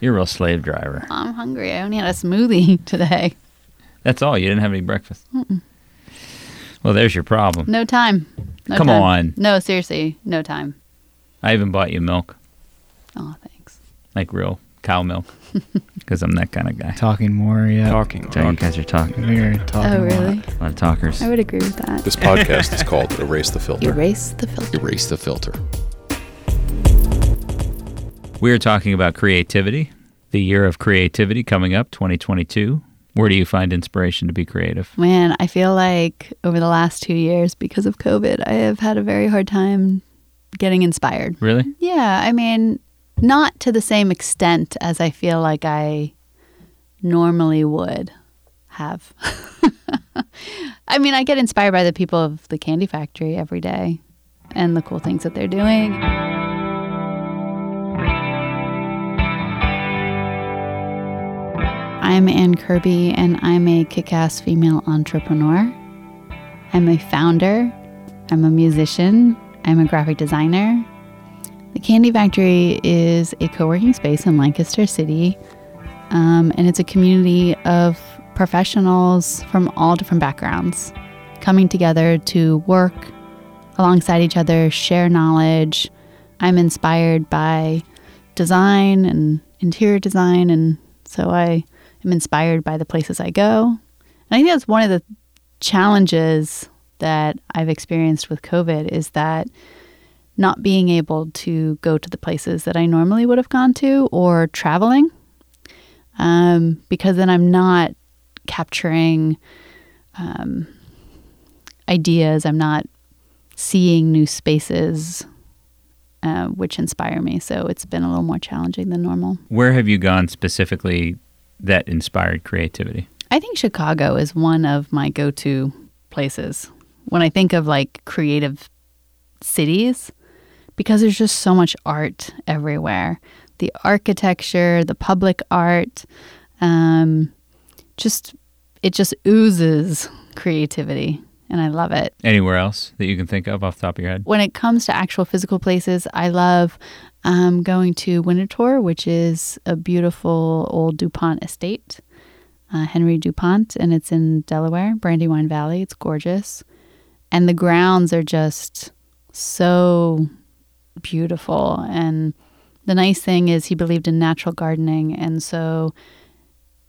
You're a real slave driver. I'm hungry. I only had a smoothie today. That's all. You didn't have any breakfast. Well, there's your problem. No time. No Come time. on. No, seriously, no time. I even bought you milk, Oh, thanks. like real cow milk, because I'm that kind of guy. Talking more, yeah. Talking. So you guys are talking. We're oh, talking. Oh, a lot. really? A lot of talkers. I would agree with that. This podcast is called Erase the Filter. Erase the filter. Erase the filter. We are talking about creativity, the year of creativity coming up, 2022. Where do you find inspiration to be creative? Man, I feel like over the last two years, because of COVID, I have had a very hard time getting inspired. Really? Yeah, I mean, not to the same extent as I feel like I normally would have. I mean, I get inspired by the people of the Candy Factory every day and the cool things that they're doing. I'm Ann Kirby, and I'm a kick ass female entrepreneur. I'm a founder, I'm a musician, I'm a graphic designer. The Candy Factory is a co working space in Lancaster City, um, and it's a community of professionals from all different backgrounds coming together to work alongside each other, share knowledge. I'm inspired by design and interior design, and so I am inspired by the places I go. And I think that's one of the challenges that I've experienced with COVID is that not being able to go to the places that I normally would have gone to or traveling um, because then I'm not capturing um, ideas, I'm not seeing new spaces. Uh, which inspire me. So it's been a little more challenging than normal. Where have you gone specifically that inspired creativity? I think Chicago is one of my go to places when I think of like creative cities because there's just so much art everywhere. The architecture, the public art, um, just it just oozes creativity and I love it. Anywhere else that you can think of off the top of your head? When it comes to actual physical places, I love um, going to Winterthur, which is a beautiful old DuPont estate, uh, Henry DuPont, and it's in Delaware, Brandywine Valley. It's gorgeous. And the grounds are just so beautiful. And the nice thing is, he believed in natural gardening. And so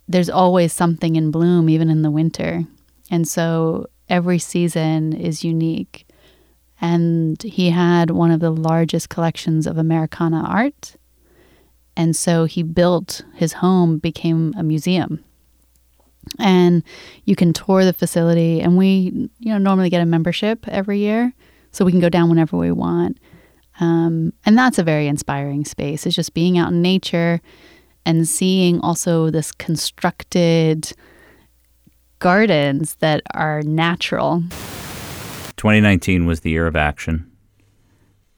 there's always something in bloom, even in the winter. And so every season is unique and he had one of the largest collections of Americana art. And so he built his home became a museum. And you can tour the facility and we you know normally get a membership every year so we can go down whenever we want. Um, and that's a very inspiring space. It's just being out in nature and seeing also this constructed gardens that are natural 2019 was the year of action.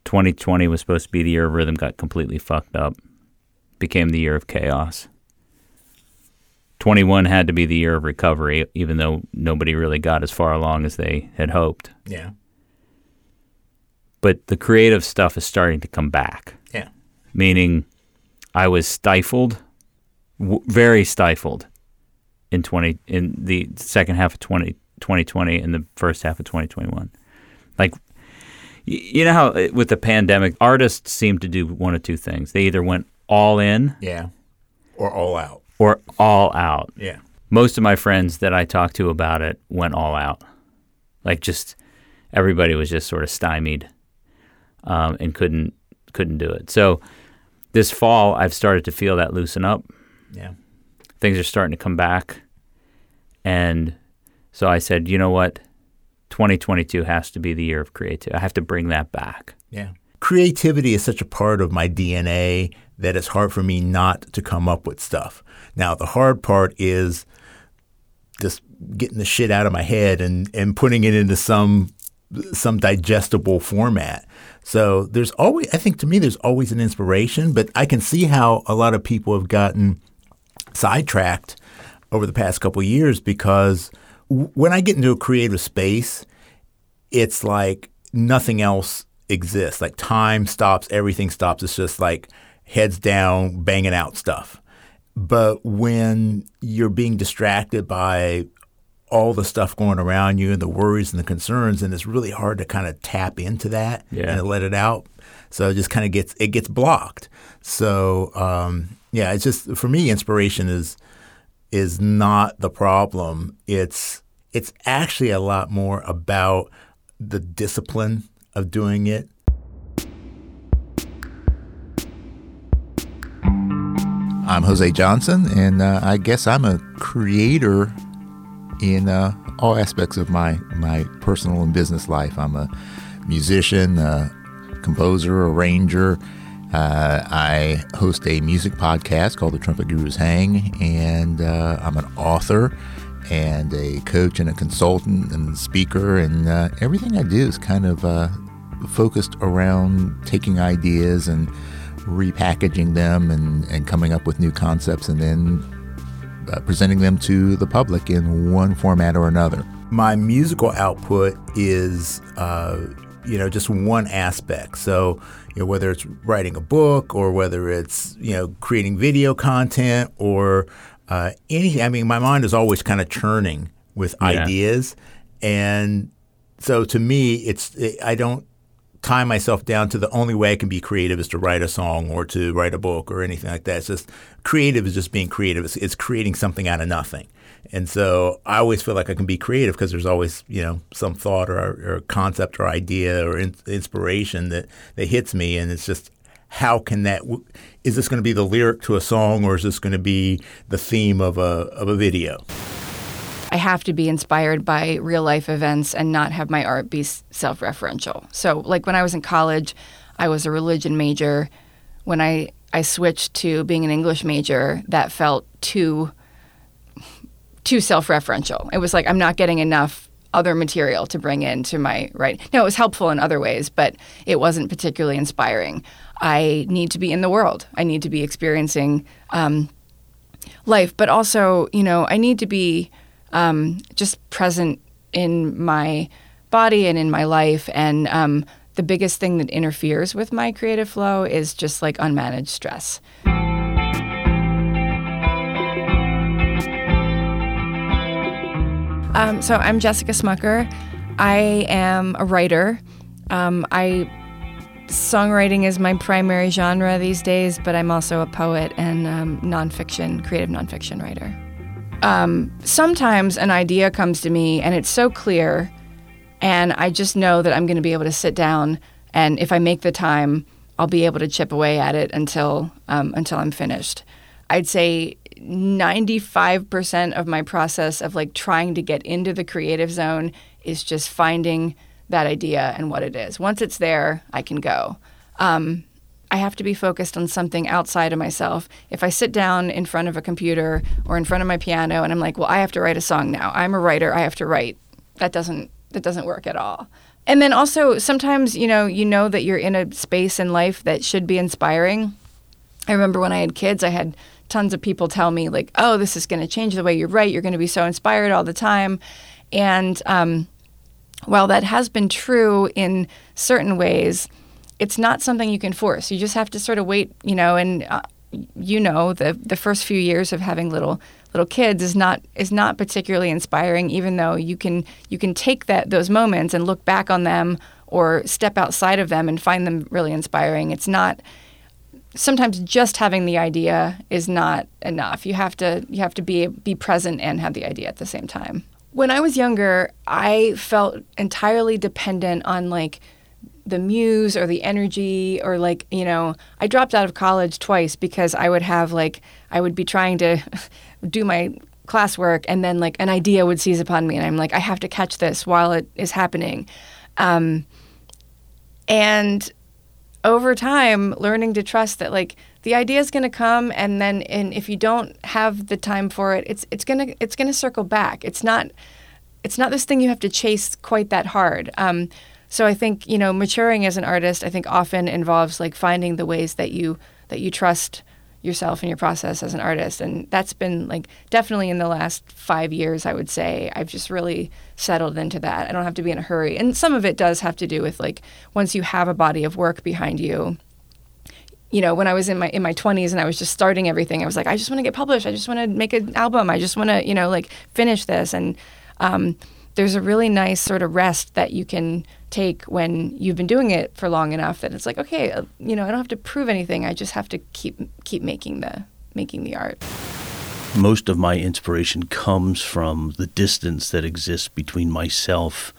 2020 was supposed to be the year of rhythm, got completely fucked up. Became the year of chaos. 21 had to be the year of recovery, even though nobody really got as far along as they had hoped. Yeah. But the creative stuff is starting to come back. Yeah. Meaning, I was stifled, w- very stifled, in 20 in the second half of 20, 2020 and the first half of 2021. Like, you know how uh, with the pandemic, artists seem to do one of two things. They either went all in Yeah. Or all out. or all out. Yeah. Most of my friends that I talked to about it went all out. Like, just everybody was just sort of stymied um, and couldn't couldn't do it. So this fall, I've started to feel that loosen up. Yeah. Things are starting to come back, and so I said, you know what, 2022 has to be the year of creativity. I have to bring that back. Yeah. Creativity is such a part of my DNA that it's hard for me not to come up with stuff. Now, the hard part is just getting the shit out of my head and, and putting it into some some digestible format. So there's always I think to me there's always an inspiration, but I can see how a lot of people have gotten sidetracked over the past couple of years because w- when I get into a creative space, it's like nothing else exists. Like time stops, everything stops. It's just like heads down, banging out stuff. But when you're being distracted by all the stuff going around you and the worries and the concerns, and it's really hard to kind of tap into that Yeah. and let it out. So it just kind of gets it gets blocked. So um, yeah, it's just for me, inspiration is is not the problem. It's it's actually a lot more about the discipline of doing it. I'm Jose Johnson, and uh, I guess I'm a creator in uh, all aspects of my my personal and business life. I'm a musician, a composer, arranger. Uh, I host a music podcast called The Trumpet Gurus Hang, and uh, I'm an author and a coach and a consultant and speaker. And uh, everything I do is kind of uh, focused around taking ideas and repackaging them and, and coming up with new concepts and then uh, presenting them to the public in one format or another. My musical output is, uh, you know, just one aspect. So, you know, whether it's writing a book or whether it's, you know, creating video content or uh, anything. I mean, my mind is always kind of churning with Yeah. ideas. And so to me, it's, I don't tie myself down to the only way I can be creative is to write a song or to write a book or anything like that. It's just creative is just being creative. It's, it's creating something out of nothing. And so I always feel like I can be creative because there's always, you know, some thought or, or concept or idea or in, inspiration that, that hits me. And it's just, how can that, is this going to be the lyric to a song or is this going to be the theme of a, of a video? I have to be inspired by real life events and not have my art be self referential. So, like when I was in college, I was a religion major. When I, I switched to being an English major, that felt too too self referential. It was like I'm not getting enough other material to bring into my right. Now, it was helpful in other ways, but it wasn't particularly inspiring. I need to be in the world, I need to be experiencing um, life, but also, you know, I need to be um, just present in my body and in my life. And um, the biggest thing that interferes with my creative flow is just like unmanaged stress. Um, so I'm Jessica Smucker. I am a writer. Um, I songwriting is my primary genre these days, but I'm also a poet and um, nonfiction, creative nonfiction writer. Um, sometimes an idea comes to me and it's so clear, and I just know that I'm going to be able to sit down and if I make the time, I'll be able to chip away at it until um, until I'm finished. I'd say 95% of my process of like trying to get into the creative zone is just finding that idea and what it is. Once it's there, I can go. Um, I have to be focused on something outside of myself. If I sit down in front of a computer or in front of my piano and I'm like, well, I have to write a song now. I'm a writer. I have to write. That doesn't that doesn't work at all. And then also sometimes, you know, you know that you're in a space in life that should be inspiring. I remember when I had kids, I had tons of people tell me like, "Oh, this is going to change the way you write. You're going to be so inspired all the time." And um, while that has been true in certain ways, it's not something you can force. You just have to sort of wait, you know, and uh, you know, the the first few years of having little little kids is not is not particularly inspiring even though you can you can take that those moments and look back on them or step outside of them and find them really inspiring. It's not sometimes just having the idea is not enough. You have to you have to be be present and have the idea at the same time. When I was younger, I felt entirely dependent on like the muse or the energy or like, you know, I dropped out of college twice because I would have like I would be trying to do my classwork and then like an idea would seize upon me and I'm like I have to catch this while it is happening. Um, and over time learning to trust that like the idea is going to come and then and if you don't have the time for it it's it's going to it's going to circle back it's not it's not this thing you have to chase quite that hard um, so i think you know maturing as an artist i think often involves like finding the ways that you that you trust yourself and your process as an artist and that's been like definitely in the last five years i would say i've just really settled into that i don't have to be in a hurry and some of it does have to do with like once you have a body of work behind you you know, when I was in my in my 20s and I was just starting everything, I was like, I just want to get published. I just want to make an album. I just want to, you know, like finish this. And um, there's a really nice sort of rest that you can take when you've been doing it for long enough that it's like, okay, uh, you know, I don't have to prove anything. I just have to keep keep making the making the art. Most of my inspiration comes from the distance that exists between myself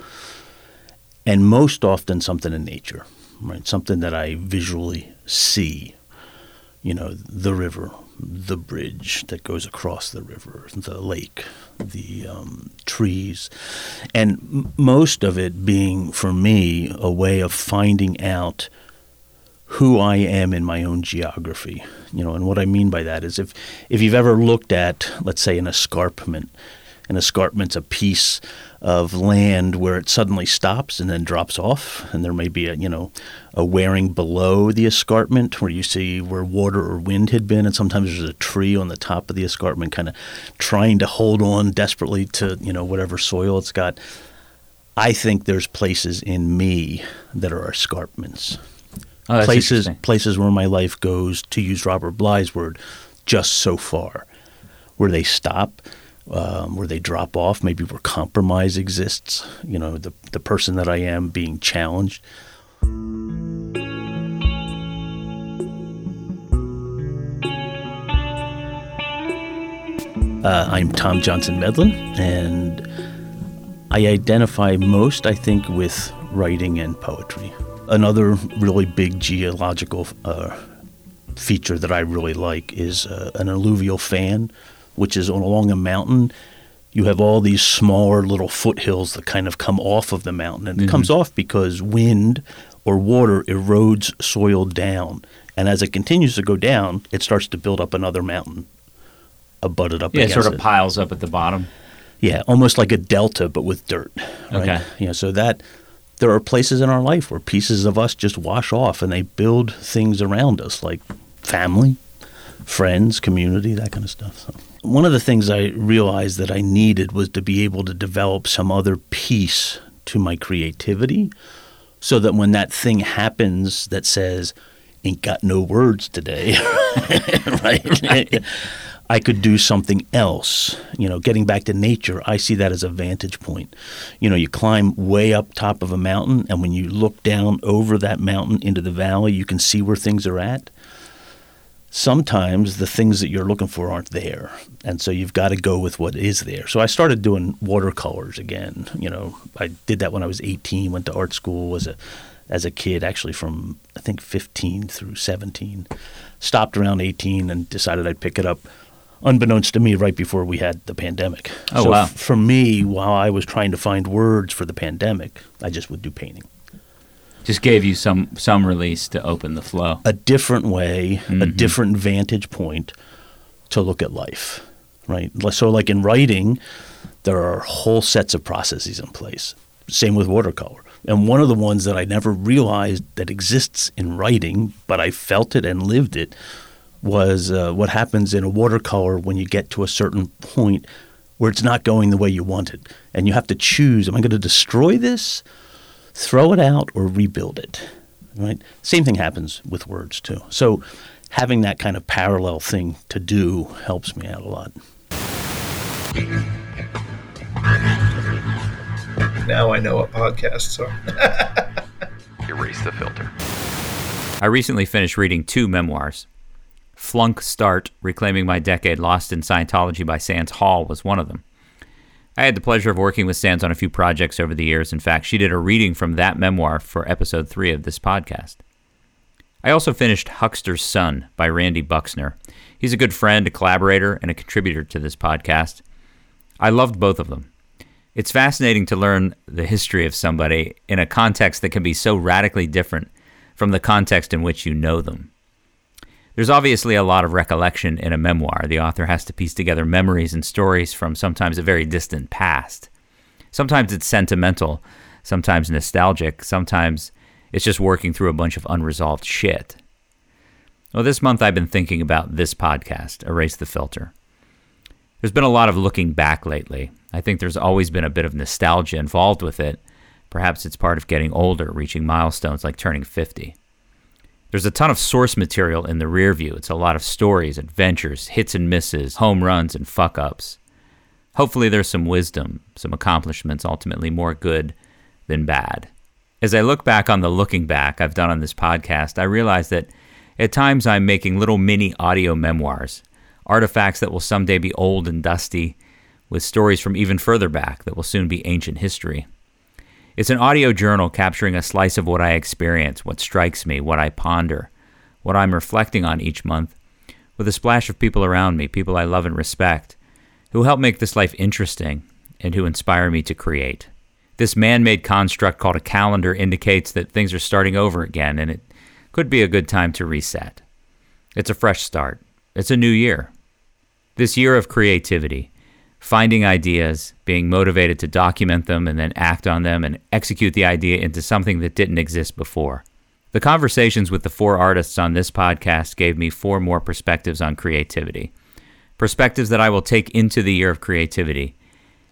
and most often something in nature, right? Something that I visually see. You know, the river, the bridge that goes across the river, the lake, the um, trees, and m- most of it being for me a way of finding out who I am in my own geography. You know, and what I mean by that is if if you've ever looked at, let's say, an escarpment, an escarpment's a piece of land where it suddenly stops and then drops off, and there may be a you know a wearing below the escarpment where you see where water or wind had been, and sometimes there's a tree on the top of the escarpment, kind of trying to hold on desperately to you know whatever soil it's got. I think there's places in me that are escarpments. Oh, places places where my life goes, to use Robert Bly's word, just so far, where they stop, um, where they drop off, maybe where compromise exists. You know, the the person that I am being challenged. Uh, I'm Tom Johnson Medland, and I identify most, I think, with writing and poetry. Another really big geological uh, feature that I really like is uh, an alluvial fan, which is on along a mountain. You have all these smaller little foothills that kind of come off of the mountain, and it comes mm-hmm. off because wind or water erodes soil down, and as it continues to go down, it starts to build up another mountain, abutted up Yeah, it sort of piles up at the bottom. yeah, almost like a delta, but with dirt. Right? Okay. You know, so that there are places in our life where pieces of us just wash off, and they build things around us, like family, friends, community, that kind of stuff. So one of the things I realized that I needed was to be able to develop some other piece to my creativity, so that when that thing happens that says, "Ain't got no words today," right? I could do something else. You know, getting back to nature, I see that as a vantage point. You know, you climb way up top of a mountain, and when you look down over that mountain into the valley, you can see where things are at. Sometimes the things that you're looking for aren't there, and so you've got to go with what is there. So I started doing watercolors again. You know, I did that when I was 18. Went to art school was a as a kid, actually from I think 15 through 17. Stopped around 18 and decided I'd pick it up unbeknownst to me, right before we had the pandemic. Oh, so wow. f- for me, while I was trying to find words for the pandemic, I just would do painting. Just gave you some some release to open the flow. A different way, a Mhm. different vantage point to look at life, right? So, like in writing, there are whole sets of processes in place. Same with watercolor. And one of the ones that I never realized that exists in writing, but I felt it and lived it, was uh, what happens in a watercolor when you get to a certain point where it's not going the way you want it. And you have to choose am I going to destroy this, throw it out, or rebuild it? Right? Same thing happens with words, too. So having that kind of parallel thing to do helps me out a lot. Now I know what podcasts are. Erase the filter. I recently finished reading two memoirs. Flunk Start, Reclaiming My Decade Lost in Scientology by Sands Hall was one of them. I had the pleasure of working with Sands on a few projects over the years. In fact, she did a reading from that memoir for episode three of this podcast. I also finished Huckster's Son by Randy Buxner. He's a good friend, a collaborator, and a contributor to this podcast. I loved both of them. It's fascinating to learn the history of somebody in a context that can be so radically different from the context in which you know them. There's obviously a lot of recollection in a memoir. The author has to piece together memories and stories from sometimes a very distant past. Sometimes it's sentimental, sometimes nostalgic, sometimes it's just working through a bunch of unresolved shit. Well, this month I've been thinking about this podcast, Erase the Filter. There's been a lot of looking back lately. I think there's always been a bit of nostalgia involved with it. Perhaps it's part of getting older, reaching milestones like turning 50. There's a ton of source material in the rear view. It's a lot of stories, adventures, hits and misses, home runs, and fuck ups. Hopefully, there's some wisdom, some accomplishments, ultimately more good than bad. As I look back on the looking back I've done on this podcast, I realize that at times I'm making little mini audio memoirs, artifacts that will someday be old and dusty, with stories from even further back that will soon be ancient history. It's an audio journal capturing a slice of what I experience, what strikes me, what I ponder, what I'm reflecting on each month, with a splash of people around me, people I love and respect, who help make this life interesting and who inspire me to create. This man made construct called a calendar indicates that things are starting over again, and it could be a good time to reset. It's a fresh start, it's a new year. This year of creativity, finding ideas, being motivated to document them and then act on them and execute the idea into something that didn't exist before. The conversations with the four artists on this podcast gave me four more perspectives on creativity. Perspectives that I will take into the year of creativity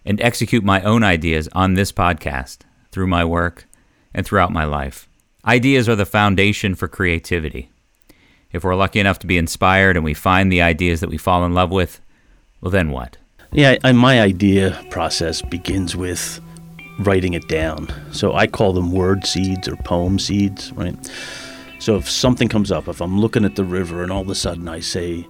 and execute my own ideas on this podcast through my work and throughout my life. Ideas are the foundation for creativity. If we're lucky enough to be inspired and we find the ideas that we fall in love with, well, then what? Yeah, I, my idea process begins with writing it down. So I call them word seeds or poem seeds, right? So if something comes up, if I'm looking at the river and all of a sudden I say,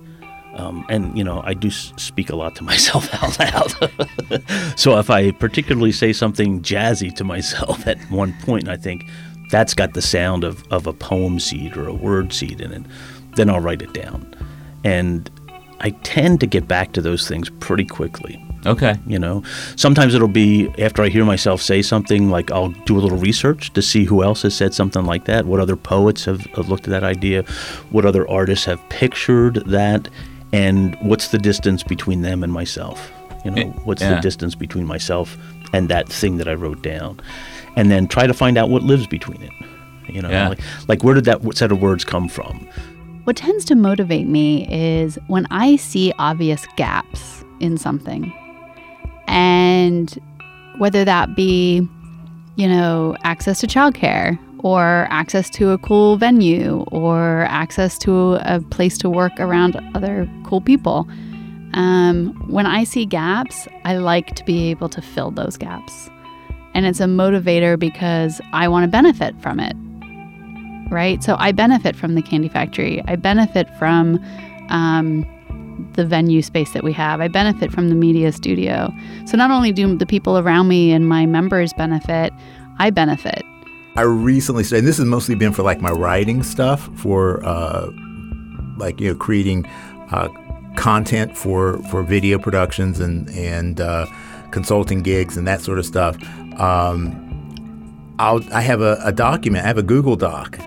um, and you know, I do speak a lot to myself out loud. so if I particularly say something jazzy to myself at one point, I think that's got the sound of, of a poem seed or a word seed in it, then I'll write it down. And I tend to get back to those things pretty quickly. Okay. You know, sometimes it'll be after I hear myself say something, like I'll do a little research to see who else has said something like that, what other poets have, have looked at that idea, what other artists have pictured that, and what's the distance between them and myself. You know, eh, what's yeah. the distance between myself and that thing that I wrote down, and then try to find out what lives between it. You know, Yeah. like, like where did that set of words come from? What tends to motivate me is when I see obvious gaps in something. And whether that be, you know, access to childcare or access to a cool venue or access to a place to work around other cool people. Um, when I see gaps, I like to be able to fill those gaps. And it's a motivator because I want to benefit from it right? So I benefit from the candy factory. I benefit from um, the venue space that we have. I benefit from the media studio. So not only do the people around me and my members benefit, I benefit. I recently started, and this has mostly been for like my writing stuff, for uh, like you know creating uh, content for for video productions and and uh, consulting gigs and that sort of stuff. Um, I'll I have a, a document. I have a Google Doc,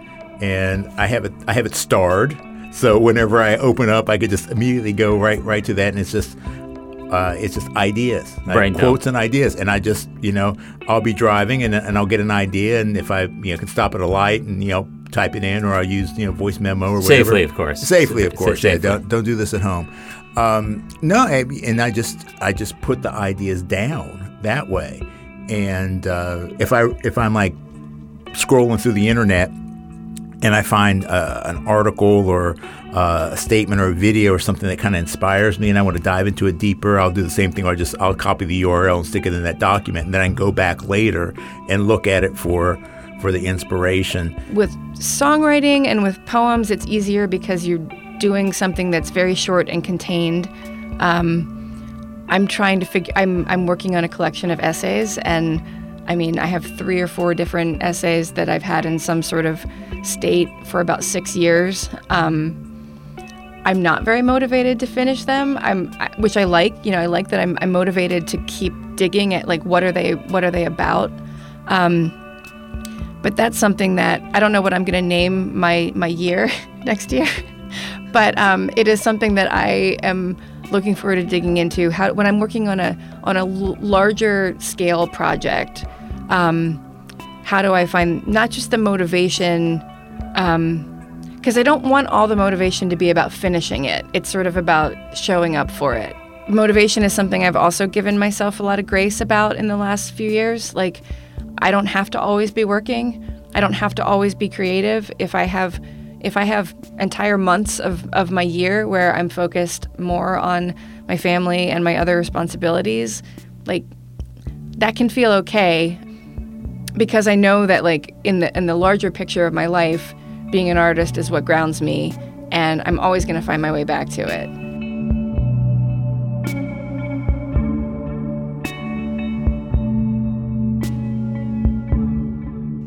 and I have it I have it starred. So whenever I open up, I could just immediately go right right to that, and it's just uh, it's just ideas, dump. quotes and ideas, and I just you know I'll be driving and, and I'll get an idea, and if I you know can stop at a light and you know type it in, or I'll use you know voice memo or whatever. Safely, of course. Safely, of course. safely. Yeah, don't don't do this at home. Um, no, and I just I just put the ideas down that way, and uh, if I if I'm like scrolling through the internet and I find uh, an article or uh, a statement or a video or something that kind of inspires me and I want to dive into it deeper, I'll do the same thing. Or I just I'll copy the URL and stick it in that document, and then I can go back later and look at it for for the inspiration. with songwriting and with poems, it's easier because you're doing something that's very short and contained. Um, I'm trying to figure. I'm I'm working on a collection of essays, and I mean, I have three or four different essays that I've had in some sort of state for about six years. Um, I'm not very motivated to finish them. I'm, which I like. You know, I like that I'm, I'm motivated to keep digging at like what are they what are they about. Um, but that's something that I don't know what I'm going to name my my year next year. but um, it is something that I am looking forward to digging into. How when I'm working on a on a l- larger scale project, um, how do I find not just the motivation? Because I don't want all the motivation to be about finishing it. It's sort of about showing up for it. Motivation is something I've also given myself a lot of grace about in the last few years. Like, I don't have to always be working. I don't have to always be creative. If I have if I have entire months of, of my year where I'm focused more on my family and my other responsibilities, like that can feel okay because I know that like in the in the larger picture of my life, being an artist is what grounds me and I'm always going to find my way back to it.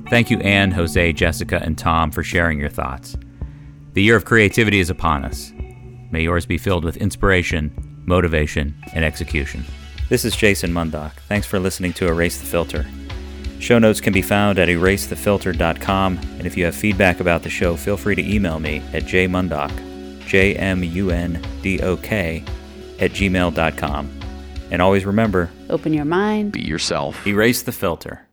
Thank you, Anne, Jose, Jessica, and Tom, for sharing your thoughts. The year of creativity is upon us. May yours be filled with inspiration, motivation, and execution. This is Jason Mundok. Thanks for listening to Erase the Filter. Show notes can be found at erasethefilter.com, and if you have feedback about the show, feel free to email me at jmundok, J-M-U-N-D-O-K, at gmail.com. And always remember, Open your mind. Be yourself. erase the filter.